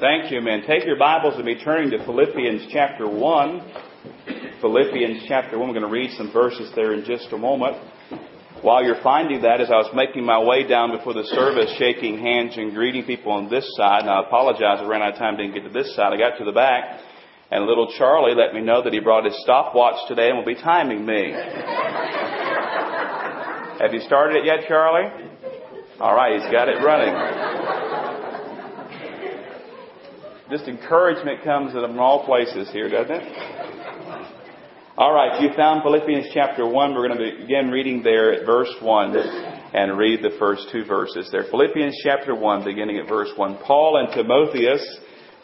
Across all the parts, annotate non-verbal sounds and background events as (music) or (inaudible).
Thank you, man. Take your Bibles and be turning to Philippians chapter 1. Philippians chapter 1. We're going to read some verses there in just a moment. While you're finding that, as I was making my way down before the service, shaking hands and greeting people on this side, and I apologize, I ran out of time, didn't get to this side. I got to the back, and little Charlie let me know that he brought his stopwatch today and will be timing me. (laughs) Have you started it yet, Charlie? All right, he's got it running. Just encouragement comes from all places here, doesn't it? All right, you found Philippians chapter 1. We're going to begin reading there at verse 1 and read the first two verses there. Philippians chapter 1, beginning at verse 1. Paul and Timotheus,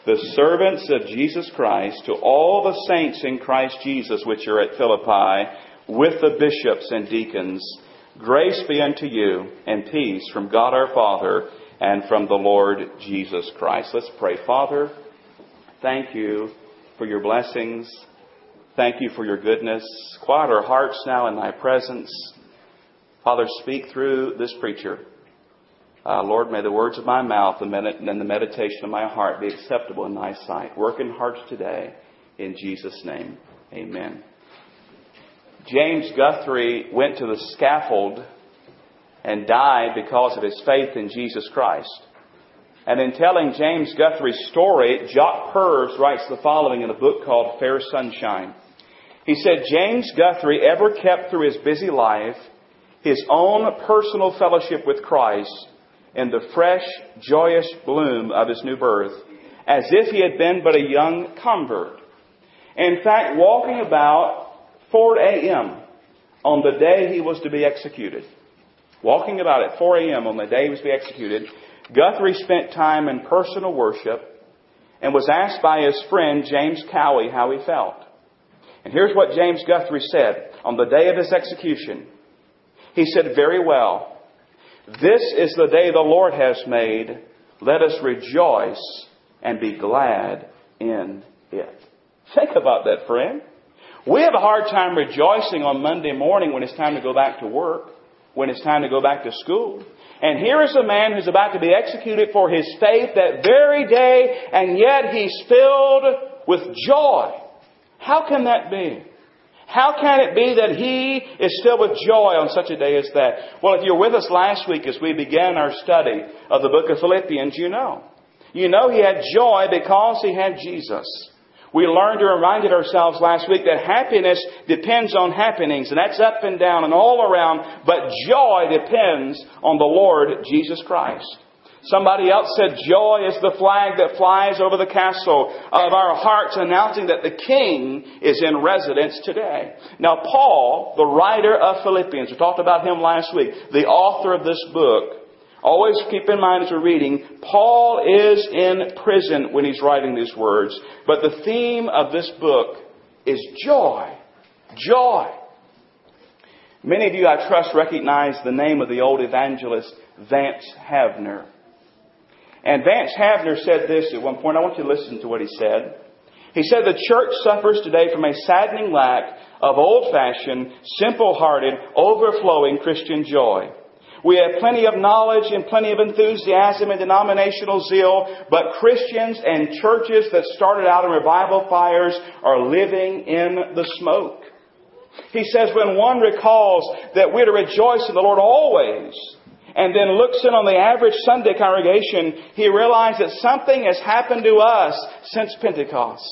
the servants of Jesus Christ, to all the saints in Christ Jesus which are at Philippi, with the bishops and deacons, grace be unto you and peace from God our Father and from the Lord Jesus Christ. Let's pray. Father, thank you for your blessings. Thank you for your goodness. Quiet our hearts now in thy presence. Father, speak through this preacher. Uh, Lord, may the words of my mouth and the meditation of my heart be acceptable in thy sight. Work in hearts today. In Jesus' name, amen. James Guthrie went to the scaffold and died because of his faith in Jesus Christ. And in telling James Guthrie's story, Jock Purves writes the following in a book called Fair Sunshine. He said, James Guthrie ever kept through his busy life his own personal fellowship with Christ in the fresh, joyous bloom of his new birth, as if he had been but a young convert. In fact, walking about 4 a.m. on the day he was to be executed walking about at 4 a.m. on the day he was to be executed, Guthrie spent time in personal worship and was asked by his friend James Cowie how he felt. And here's what James Guthrie said on the day of his execution. He said, Very well. This is the day the Lord has made. Let us rejoice and be glad in it. Think about that, friend. We have a hard time rejoicing on Monday morning when it's time to go back to work when it's time to go back to school. And here is a man who's about to be executed for his faith that very day, and yet he's filled with joy. How can that be? How can it be that he is filled with joy on such a day as that? Well, if you're with us last week as we began our study of the book of Philippians, you know. You know he had joy because he had Jesus. We learned or reminded ourselves last week that happiness depends on happenings, and that's up and down and all around, but joy depends on the Lord Jesus Christ. Somebody else said joy is the flag that flies over the castle of our hearts announcing that the King is in residence today. Now Paul, the writer of Philippians, we talked about him last week, the author of this book, Always keep in mind as we're reading, Paul is in prison when he's writing these words. But the theme of this book is joy. Joy. Many of you, I trust, recognize the name of the old evangelist, Vance Havner. And Vance Havner said this at one point. I want you to listen to what he said. He said, The church suffers today from a saddening lack of old fashioned, simple hearted, overflowing Christian joy. We have plenty of knowledge and plenty of enthusiasm and denominational zeal, but Christians and churches that started out in revival fires are living in the smoke. He says when one recalls that we're to rejoice in the Lord always, and then looks in on the average Sunday congregation, he realizes that something has happened to us since Pentecost.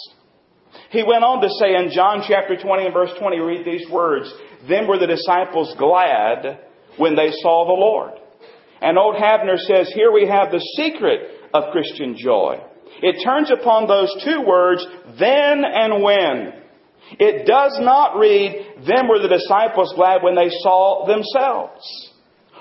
He went on to say in John chapter 20 and verse 20, read these words, Then were the disciples glad when they saw the Lord. And old Havner says, here we have the secret of Christian joy. It turns upon those two words, then and when. It does not read, then were the disciples glad when they saw themselves,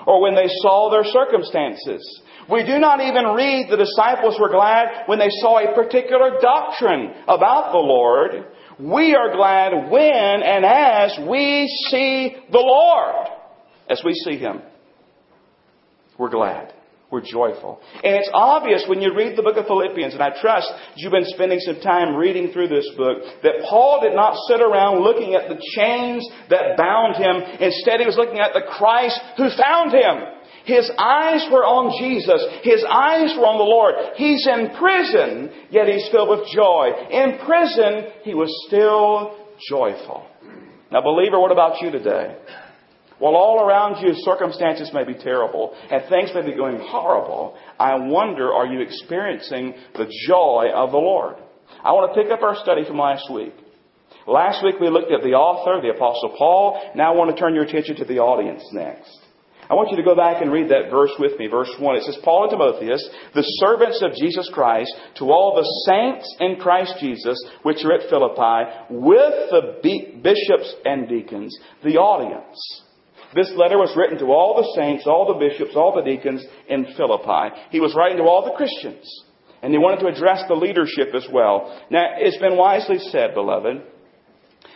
or when they saw their circumstances. We do not even read the disciples were glad when they saw a particular doctrine about the Lord. We are glad when and as we see the Lord as we see Him, we're glad. We're joyful. And it's obvious when you read the book of Philippians, and I trust you've been spending some time reading through this book, that Paul did not sit around looking at the chains that bound him. Instead, he was looking at the Christ who found him. His eyes were on Jesus. His eyes were on the Lord. He's in prison, yet he's filled with joy. In prison, he was still joyful. Now, believer, what about you today? While all around you circumstances may be terrible and things may be going horrible, I wonder, are you experiencing the joy of the Lord? I want to pick up our study from last week. Last week we looked at the author, the Apostle Paul. Now I want to turn your attention to the audience next. I want you to go back and read that verse with me. Verse 1. It says, Paul and Timotheus, the servants of Jesus Christ, to all the saints in Christ Jesus, which are at Philippi, with the bishops and deacons, the audience. This letter was written to all the saints, all the bishops, all the deacons in Philippi. He was writing to all the Christians. And he wanted to address the leadership as well. Now, it's been wisely said, beloved,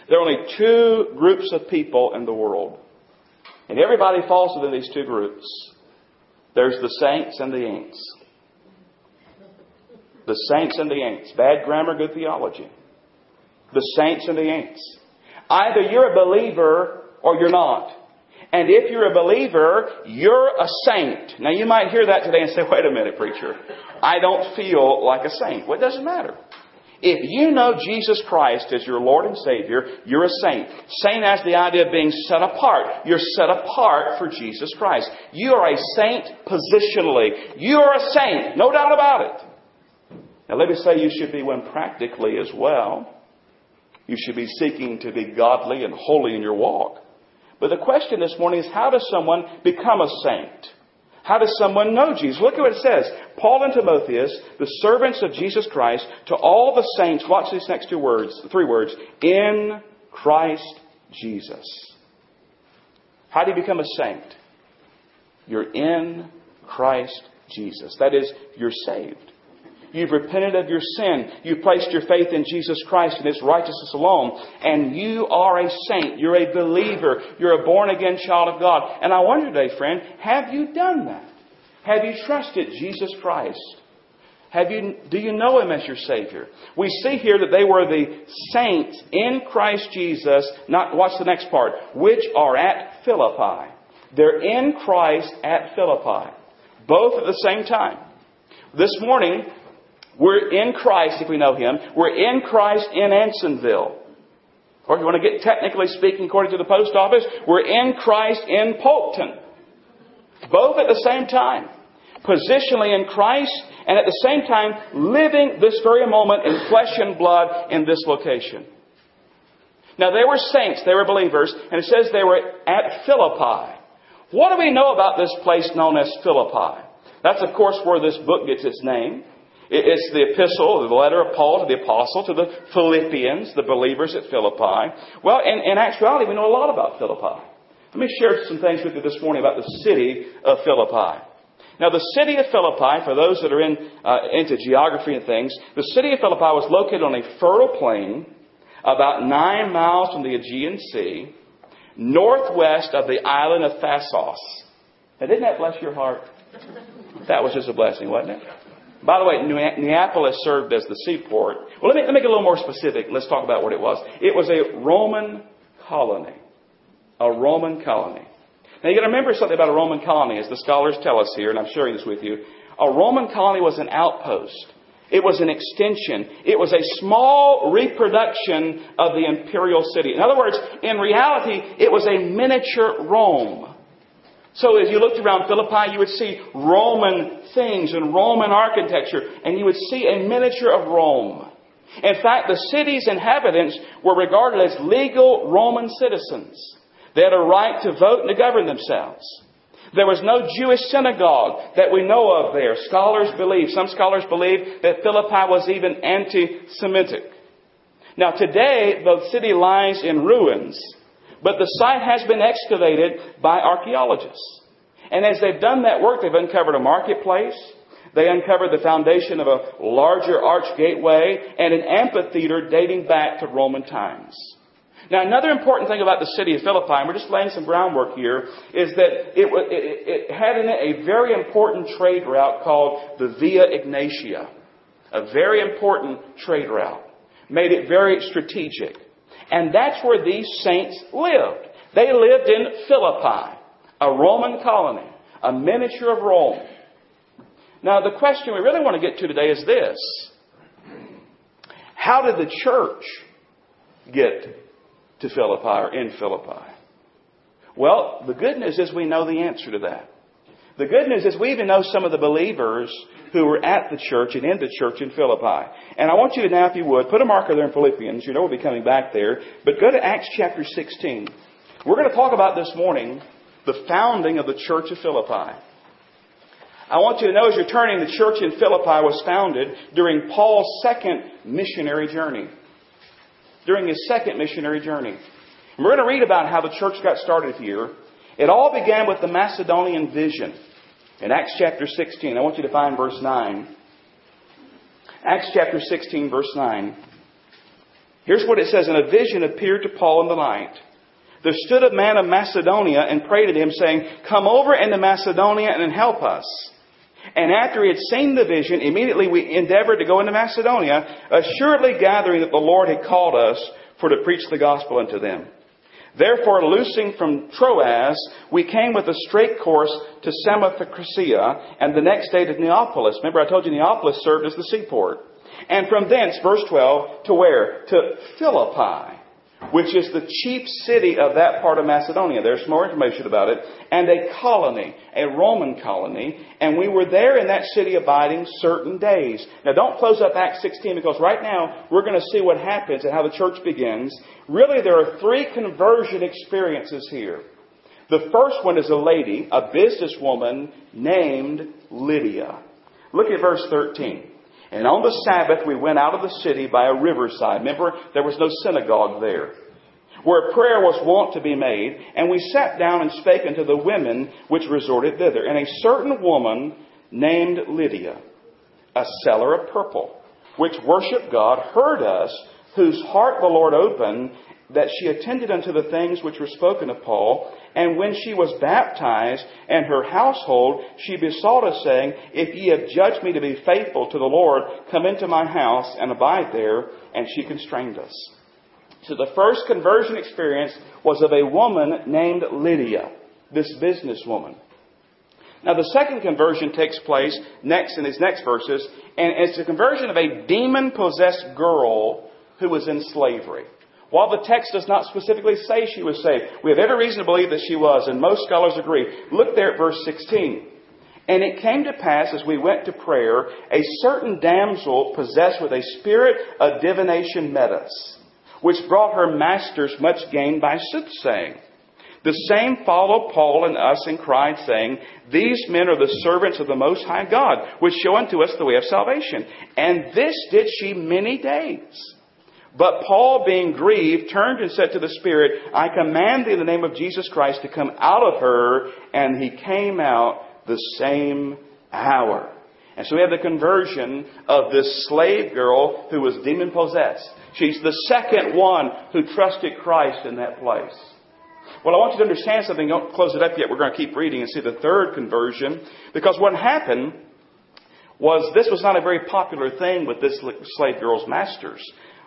there are only two groups of people in the world. And everybody falls into these two groups. There's the saints and the ain'ts. The saints and the ain'ts. Bad grammar, good theology. The saints and the ain'ts. Either you're a believer or you're not. And if you're a believer, you're a saint. Now you might hear that today and say, wait a minute, preacher. I don't feel like a saint. Well, it doesn't matter. If you know Jesus Christ as your Lord and Savior, you're a saint. Saint has the idea of being set apart. You're set apart for Jesus Christ. You are a saint positionally. You are a saint, no doubt about it. Now let me say you should be one practically as well. You should be seeking to be godly and holy in your walk. But the question this morning is how does someone become a saint? How does someone know Jesus? Look at what it says. Paul and Timotheus, the servants of Jesus Christ, to all the saints, watch these next two words, three words, in Christ Jesus. How do you become a saint? You're in Christ Jesus. That is, you're saved. You've repented of your sin. You've placed your faith in Jesus Christ and His righteousness alone. And you are a saint. You're a believer. You're a born again child of God. And I wonder today, friend, have you done that? Have you trusted Jesus Christ? Have you, do you know Him as your Savior? We see here that they were the saints in Christ Jesus, not, what's the next part? Which are at Philippi. They're in Christ at Philippi. Both at the same time. This morning, we're in Christ if we know Him. We're in Christ in Ansonville. Or if you want to get technically speaking according to the post office, we're in Christ in Polkton. Both at the same time. Positionally in Christ and at the same time living this very moment in flesh and blood in this location. Now they were saints, they were believers, and it says they were at Philippi. What do we know about this place known as Philippi? That's of course where this book gets its name. It's the epistle, the letter of Paul to the apostle to the Philippians, the believers at Philippi. Well, in, in actuality, we know a lot about Philippi. Let me share some things with you this morning about the city of Philippi. Now, the city of Philippi, for those that are in, uh, into geography and things, the city of Philippi was located on a fertile plain about nine miles from the Aegean Sea, northwest of the island of Thasos. Now, didn't that bless your heart? That was just a blessing, wasn't it? By the way, Neapolis served as the seaport. Well, let me, let me get a little more specific. Let's talk about what it was. It was a Roman colony. A Roman colony. Now, you got to remember something about a Roman colony, as the scholars tell us here, and I'm sharing this with you. A Roman colony was an outpost. It was an extension. It was a small reproduction of the imperial city. In other words, in reality, it was a miniature Rome. So as you looked around Philippi, you would see Roman things and Roman architecture, and you would see a miniature of Rome. In fact, the city's inhabitants were regarded as legal Roman citizens. They had a right to vote and to govern themselves. There was no Jewish synagogue that we know of there. Scholars believe, some scholars believe that Philippi was even anti-Semitic. Now today, the city lies in ruins, but the site has been excavated by archaeologists. And as they've done that work, they've uncovered a marketplace. They uncovered the foundation of a larger arch gateway and an amphitheater dating back to Roman times. Now, another important thing about the city of Philippi, and we're just laying some groundwork here, is that it, it, it had in it a very important trade route called the Via Egnatia. A very important trade route. Made it very strategic. And that's where these saints lived. They lived in Philippi, a Roman colony, a miniature of Rome. Now, the question we really want to get to today is this How did the church get to Philippi or in Philippi? Well, the good news is we know the answer to that. The good news is we even know some of the believers who were at the church and in the church in Philippi. And I want you to now, if you would, put a marker there in Philippians. You know we'll be coming back there. But go to Acts chapter 16. We're going to talk about this morning the founding of the church of Philippi. I want you to know as you're turning, the church in Philippi was founded during Paul's second missionary journey. During his second missionary journey. And we're going to read about how the church got started here. It all began with the Macedonian vision. In Acts chapter 16, I want you to find verse 9. Acts chapter 16, verse 9. Here's what it says In a vision appeared to Paul in the night. There stood a man of Macedonia and prayed to him, saying, Come over into Macedonia and help us. And after he had seen the vision, immediately we endeavored to go into Macedonia, assuredly gathering that the Lord had called us for to preach the gospel unto them. Therefore, loosing from Troas, we came with a straight course to Samothracia, and the next day to Neapolis. Remember, I told you Neapolis served as the seaport. And from thence, verse 12, to where? To Philippi which is the chief city of that part of Macedonia. There's more information about it. And a colony, a Roman colony. And we were there in that city abiding certain days. Now don't close up Acts 16 because right now we're going to see what happens and how the church begins. Really, there are three conversion experiences here. The first one is a lady, a businesswoman named Lydia. Look at verse 13. And on the Sabbath, we went out of the city by a riverside. Remember, there was no synagogue there. Where prayer was wont to be made, and we sat down and spake unto the women which resorted thither. And a certain woman named Lydia, a seller of purple, which worshipped God, heard us, whose heart the Lord opened, that she attended unto the things which were spoken of Paul. And when she was baptized and her household, she besought us, saying, If ye have judged me to be faithful to the Lord, come into my house and abide there. And she constrained us. So the first conversion experience was of a woman named Lydia, this businesswoman. Now the second conversion takes place next in these next verses, and it's the conversion of a demon possessed girl who was in slavery. While the text does not specifically say she was saved, we have every reason to believe that she was, and most scholars agree. Look there at verse 16. And it came to pass as we went to prayer, a certain damsel possessed with a spirit of divination met us, which brought her masters much gain by soothsaying. The same followed Paul and us and cried, saying, These men are the servants of the Most High God, which show unto us the way of salvation. And this did she many days. But Paul, being grieved, turned and said to the Spirit, I command thee in the name of Jesus Christ to come out of her. And he came out the same hour. And so we have the conversion of this slave girl who was demon possessed. She's the second one who trusted Christ in that place. Well, I want you to understand something. Don't close it up yet. We're going to keep reading and see the third conversion. Because what happened was this was not a very popular thing with this slave girl's masters.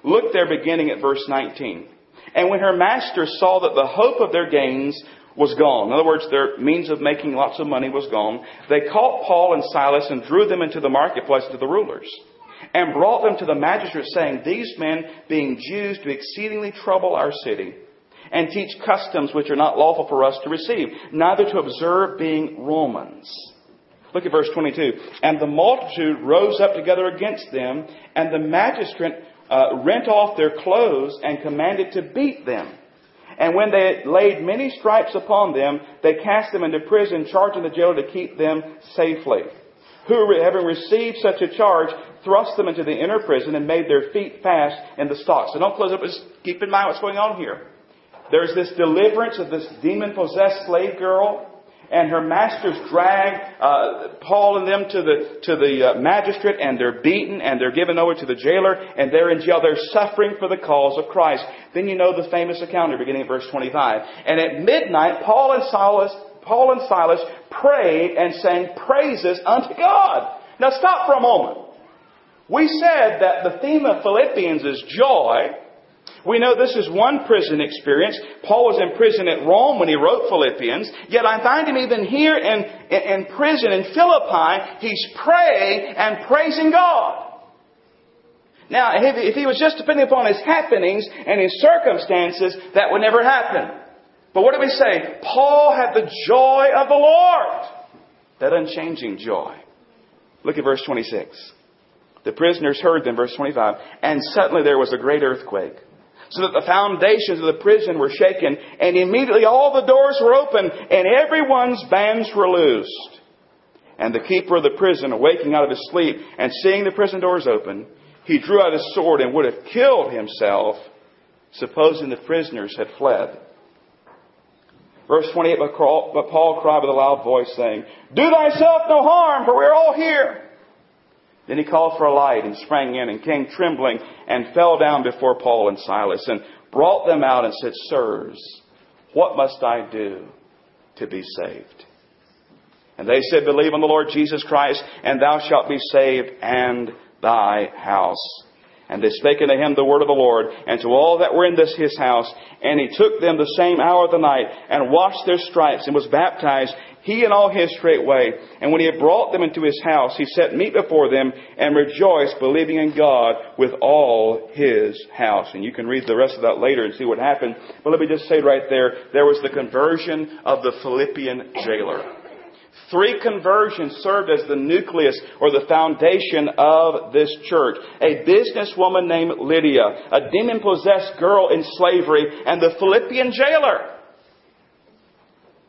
Look there beginning at verse 19. And when her masters saw that the hope of their gains was gone, in other words, their means of making lots of money was gone, they caught Paul and Silas and drew them into the marketplace to the rulers and brought them to the magistrates, saying, These men, being Jews, do exceedingly trouble our city and teach customs which are not lawful for us to receive, neither to observe being Romans. Look at verse 22. And the multitude rose up together against them, and the magistrate uh, rent off their clothes and commanded to beat them. And when they laid many stripes upon them, they cast them into prison, charging the jailer to keep them safely. Who, having received such a charge, thrust them into the inner prison and made their feet fast in the stocks. So don't close up. Just keep in mind what's going on here. There's this deliverance of this demon possessed slave girl and her masters drag uh, Paul and them to the to the uh, magistrate, and they're beaten, and they're given over to the jailer, and they're in jail. They're suffering for the cause of Christ. Then you know the famous account beginning at verse 25. And at midnight, Paul and Silas, Paul and Silas prayed and sang praises unto God. Now stop for a moment. We said that the theme of Philippians is joy. We know this is one prison experience. Paul was in prison at Rome when he wrote Philippians. Yet I find him even here in, in, prison in Philippi, he's praying and praising God. Now, if he was just depending upon his happenings and his circumstances, that would never happen. But what do we say? Paul had the joy of the Lord. That unchanging joy. Look at verse 26. The prisoners heard them, verse 25, and suddenly there was a great earthquake so that the foundations of the prison were shaken, and immediately all the doors were open, and everyone's bands were loosed. And the keeper of the prison, awaking out of his sleep and seeing the prison doors open, he drew out his sword and would have killed himself, supposing the prisoners had fled. Verse 28, but Paul cried with a loud voice, saying, Do thyself no harm, for we are all here. Then he called for a light and sprang in and came trembling and fell down before Paul and Silas and brought them out and said, Sirs, what must I do to be saved? And they said, Believe on the Lord Jesus Christ, and thou shalt be saved and thy house. And they spake unto him the word of the Lord, and to all that were in this his house. And he took them the same hour of the night, and washed their stripes, and was baptized, he and all his straightway. And when he had brought them into his house, he set meat before them, and rejoiced, believing in God with all his house. And you can read the rest of that later and see what happened. But let me just say right there, there was the conversion of the Philippian jailer. Three conversions served as the nucleus or the foundation of this church. A businesswoman named Lydia, a demon possessed girl in slavery, and the Philippian jailer.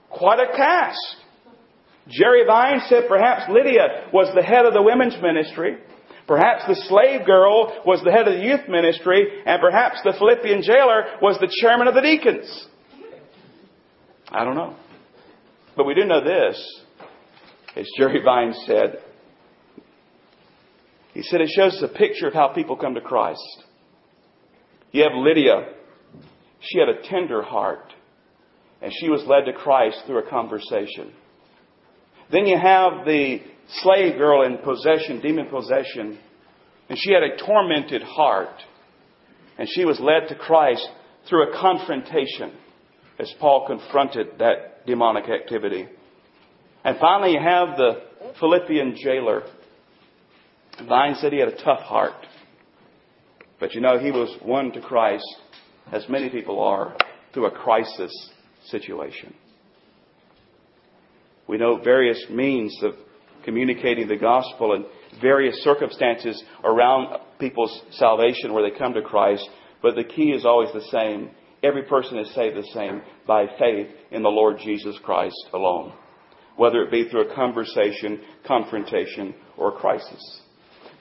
Quite a cast. Jerry Vines said perhaps Lydia was the head of the women's ministry. Perhaps the slave girl was the head of the youth ministry, and perhaps the Philippian jailer was the chairman of the deacons. I don't know. But we do know this as Jerry Vines said, he said it shows us a picture of how people come to Christ. You have Lydia. She had a tender heart, and she was led to Christ through a conversation. Then you have the slave girl in possession, demon possession, and she had a tormented heart, and she was led to Christ through a confrontation as Paul confronted that demonic activity. And finally, you have the Philippian jailer. Vines said he had a tough heart. But you know, he was won to Christ, as many people are, through a crisis situation. We know various means of communicating the gospel and various circumstances around people's salvation where they come to Christ, but the key is always the same. Every person is saved the same by faith in the Lord Jesus Christ alone whether it be through a conversation, confrontation, or crisis.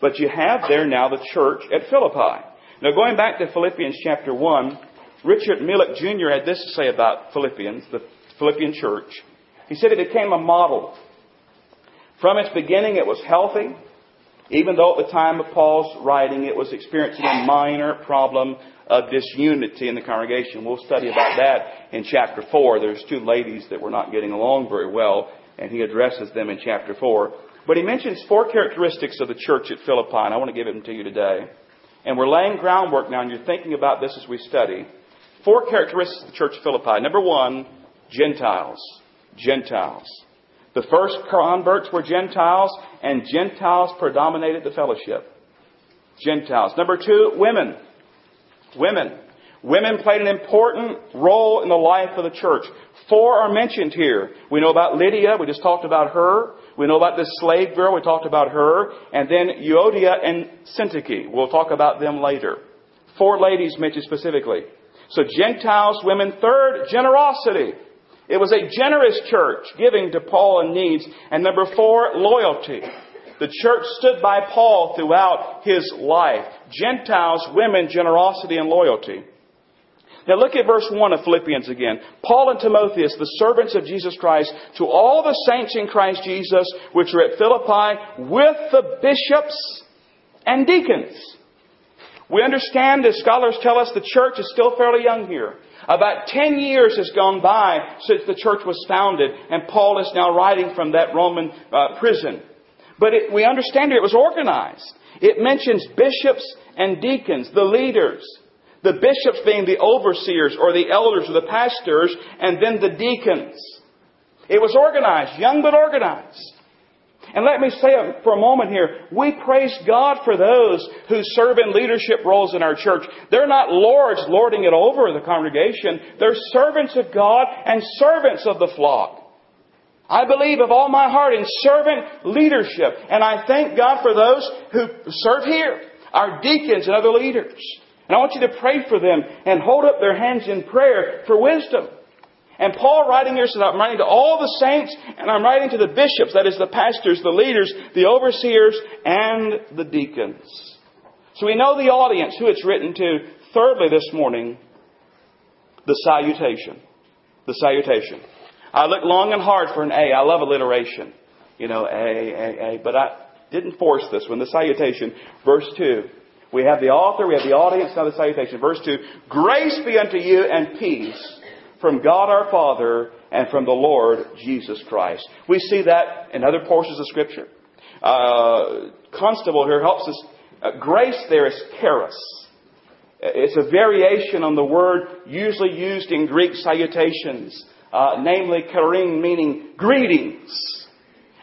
But you have there now the church at Philippi. Now, going back to Philippians chapter 1, Richard Melick Jr. had this to say about Philippians, the Philippian church. He said it became a model. From its beginning, it was healthy, even though at the time of Paul's writing, it was experiencing a minor problem of disunity in the congregation. We'll study about that in chapter 4. There's two ladies that were not getting along very well and he addresses them in chapter 4. But he mentions four characteristics of the church at Philippi, and I want to give them to you today. And we're laying groundwork now, and you're thinking about this as we study. Four characteristics of the church at Philippi. Number one, Gentiles. Gentiles. The first converts were Gentiles, and Gentiles predominated the fellowship. Gentiles. Number two, women. Women. Women played an important role in the life of the church. Four are mentioned here. We know about Lydia, we just talked about her. We know about this slave girl, we talked about her. And then Euodia and Syntyche. We'll talk about them later. Four ladies mentioned specifically. So Gentiles, women. Third, generosity. It was a generous church, giving to Paul in needs. And number four, loyalty. The church stood by Paul throughout his life. Gentiles, women, generosity, and loyalty. Now look at verse 1 of Philippians again. Paul and Timotheus, the servants of Jesus Christ, to all the saints in Christ Jesus, which are at Philippi, with the bishops and deacons. We understand, as scholars tell us, the church is still fairly young here. About 10 years has gone by since the church was founded, and Paul is now writing from that Roman uh, prison. But it, we understand it was organized. It mentions bishops and deacons, the leaders. The bishops being the overseers or the elders or the pastors, and then the deacons. It was organized, young but organized. And let me say for a moment here, we praise God for those who serve in leadership roles in our church. They're not lords lording it over the congregation. They're servants of God and servants of the flock. I believe of all my heart in servant leadership. And I thank God for those who serve here, our deacons and other leaders. And I want you to pray for them and hold up their hands in prayer for wisdom. And Paul writing here says, I'm writing to all the saints and I'm writing to the bishops, that is the pastors, the leaders, the overseers, and the deacons. So we know the audience who it's written to. Thirdly, this morning, the salutation. The salutation. I looked long and hard for an A. I love alliteration. You know, A, A, A. But I didn't force this one. The salutation. Verse 2. We have the author, we have the audience, now the salutation. Verse 2. Grace be unto you and peace from God our Father and from the Lord Jesus Christ. We see that in other portions of Scripture. Uh, Constable here helps us. Uh, grace there is charis. It's a variation on the word usually used in Greek salutations, uh, namely chairein, meaning greetings.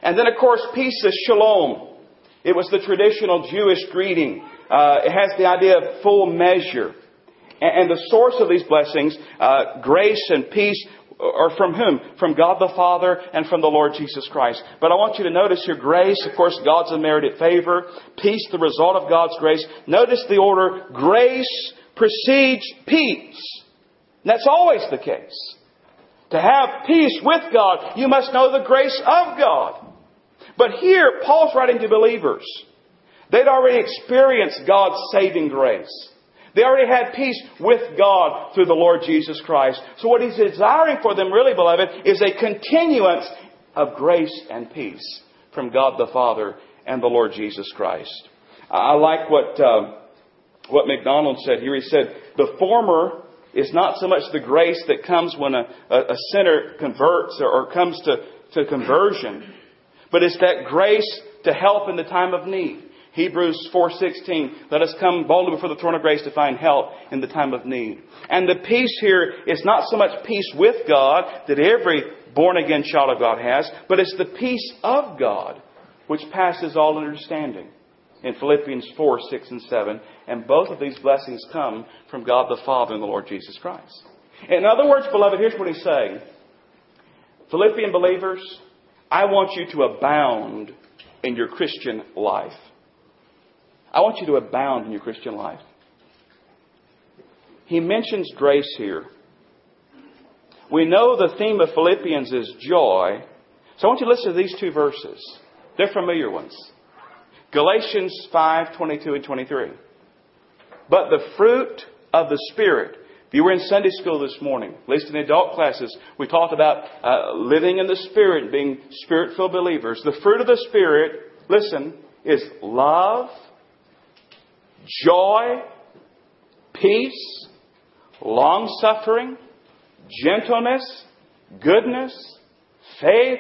And then, of course, peace is shalom. It was the traditional Jewish greeting. Uh, it has the idea of full measure. And the source of these blessings, uh, grace and peace, are from whom? From God the Father and from the Lord Jesus Christ. But I want you to notice here grace, of course, God's unmerited favor. Peace, the result of God's grace. Notice the order, grace precedes peace. And that's always the case. To have peace with God, you must know the grace of God. But here, Paul's writing to believers. They'd already experienced God's saving grace. They already had peace with God through the Lord Jesus Christ. So what he's desiring for them, really, beloved, is a continuance of grace and peace from God the Father and the Lord Jesus Christ. I like what, uh, what MacDonald said here. He said, the former is not so much the grace that comes when a, a, a sinner converts or, or comes to, to conversion, but it's that grace to help in the time of need. Hebrews 4:16, let us come boldly before the throne of grace to find help in the time of need. And the peace here is not so much peace with God that every born again child of God has, but it's the peace of God which passes all understanding. In Philippians 4, 6, and 7. And both of these blessings come from God the Father and the Lord Jesus Christ. In other words, beloved, here's what he's saying. Philippian believers, I want you to abound in your Christian life. I want you to abound in your Christian life. He mentions grace here. We know the theme of Philippians is joy. So I want you to listen to these two verses. They're familiar ones. Galatians 5, 22 and 23. But the fruit of the Spirit. If you were in Sunday school this morning, at least in the adult classes, we talked about uh, living in the Spirit, being Spirit filled believers. The fruit of the Spirit, listen, is love, joy, peace, long suffering, gentleness, goodness, faith,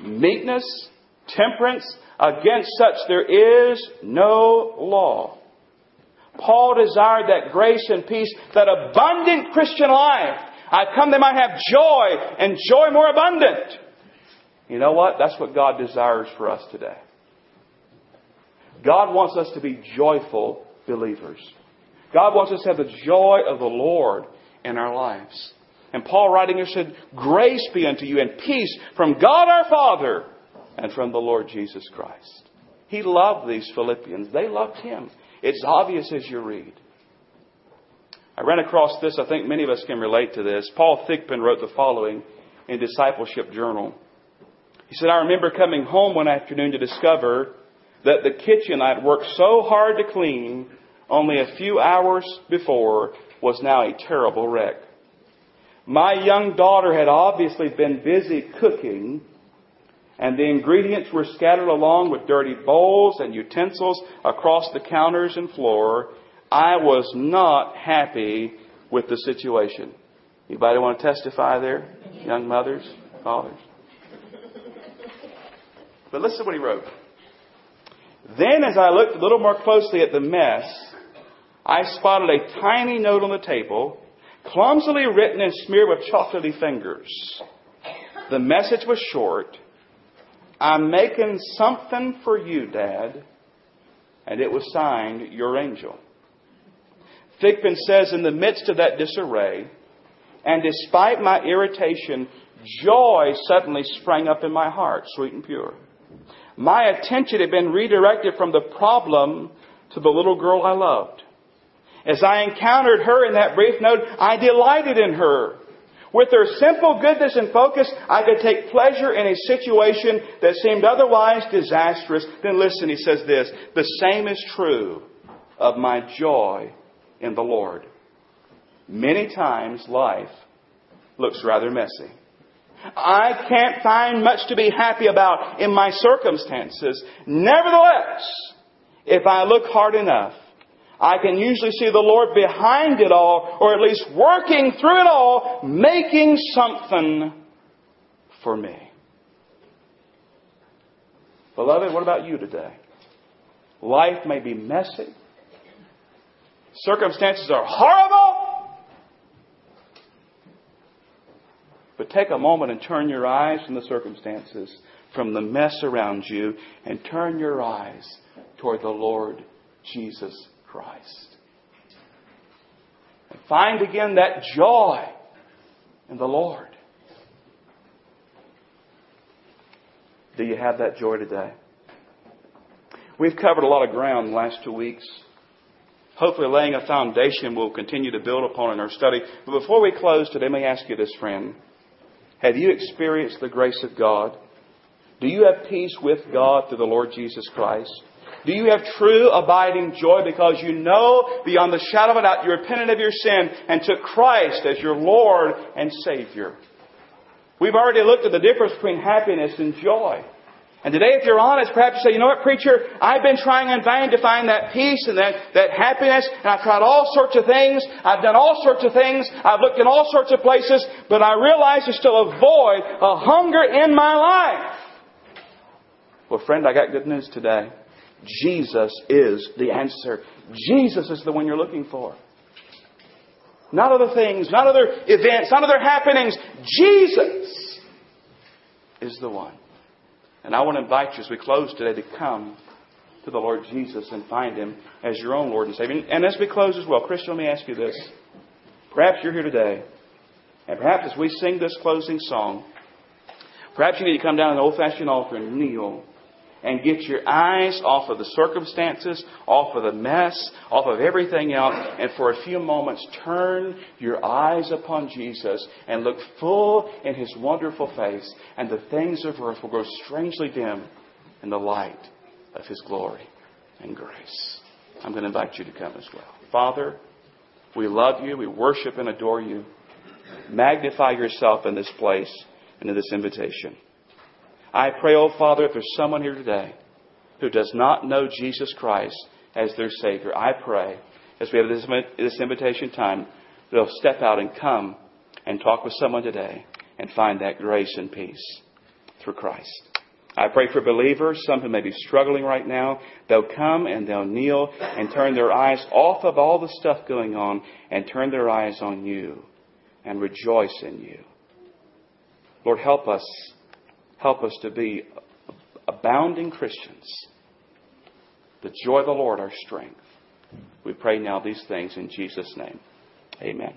meekness, temperance. Against such there is no law. Paul desired that grace and peace, that abundant Christian life. I come I might have joy and joy more abundant. You know what? That's what God desires for us today. God wants us to be joyful believers. God wants us to have the joy of the Lord in our lives. And Paul writing here said, Grace be unto you and peace from God our Father and from the Lord Jesus Christ. He loved these Philippians. They loved him. It's obvious as you read. I ran across this. I think many of us can relate to this. Paul Thigpen wrote the following in Discipleship Journal. He said, I remember coming home one afternoon to discover that the kitchen I'd worked so hard to clean only a few hours before was now a terrible wreck. My young daughter had obviously been busy cooking, and the ingredients were scattered along with dirty bowls and utensils across the counters and floor. I was not happy with the situation. Anybody want to testify there? Young mothers, fathers. But listen to what he wrote. Then, as I looked a little more closely at the mess, I spotted a tiny note on the table, clumsily written and smeared with chocolatey fingers. The message was short. I'm making something for you, Dad. And it was signed, Your Angel. Thigpen says, in the midst of that disarray, and despite my irritation, joy suddenly sprang up in my heart, sweet and pure. My attention had been redirected from the problem to the little girl I loved. As I encountered her in that brief note, I delighted in her. With her simple goodness and focus, I could take pleasure in a situation that seemed otherwise disastrous. Then listen, he says this, the same is true of my joy in the Lord. Many times life looks rather messy. I can't find much to be happy about in my circumstances. Nevertheless, if I look hard enough, I can usually see the Lord behind it all, or at least working through it all, making something for me. Beloved, what about you today? Life may be messy. Circumstances are horrible. But take a moment and turn your eyes from the circumstances, from the mess around you, and turn your eyes toward the Lord Jesus Christ. And find again that joy in the Lord. Do you have that joy today? We've covered a lot of ground the last two weeks. Hopefully, laying a foundation we'll continue to build upon in our study. But before we close today, let me ask you this, friend. Have you experienced the grace of God? Do you have peace with God through the Lord Jesus Christ? Do you have true abiding joy because you know beyond the shadow of a doubt you repented of your sin and took Christ as your Lord and Savior? We've already looked at the difference between happiness and joy. And today, if you're honest, perhaps you say, you know what, preacher, I've been trying in vain to find that peace and that, that happiness, and I've tried all sorts of things, I've done all sorts of things, I've looked in all sorts of places, but I realize there's still a void, a hunger in my life. Well, friend, I got good news today. Jesus is the answer. Jesus is the one you're looking for. Not other things, not other events, not other happenings. Jesus is the one. And I want to invite you as we close today to come to the Lord Jesus and find Him as your own Lord and Savior. And as we close as well, Christian, let me ask you this. Perhaps you're here today, and perhaps as we sing this closing song, perhaps you need to come down to the old fashioned altar and kneel and get your eyes off of the circumstances, off of the mess, off of everything else, and for a few moments turn your eyes upon Jesus and look full in His wonderful face, and the things of earth will grow strangely dim in the light of His glory and grace. I'm going to invite you to come as well. Father, we love you, we worship and adore you. Magnify yourself in this place and in this invitation. I pray, oh Father, if there's someone here today who does not know Jesus Christ as their Savior, I pray, as we have this, this invitation time, they'll step out and come and talk with someone today and find that grace and peace through Christ. I pray for believers, some who may be struggling right now, they'll come and they'll kneel and turn their eyes off of all the stuff going on and turn their eyes on you and rejoice in you. Lord, help us Help us to be abounding Christians. The joy of the Lord, our strength. We pray now these things in Jesus' name. Amen.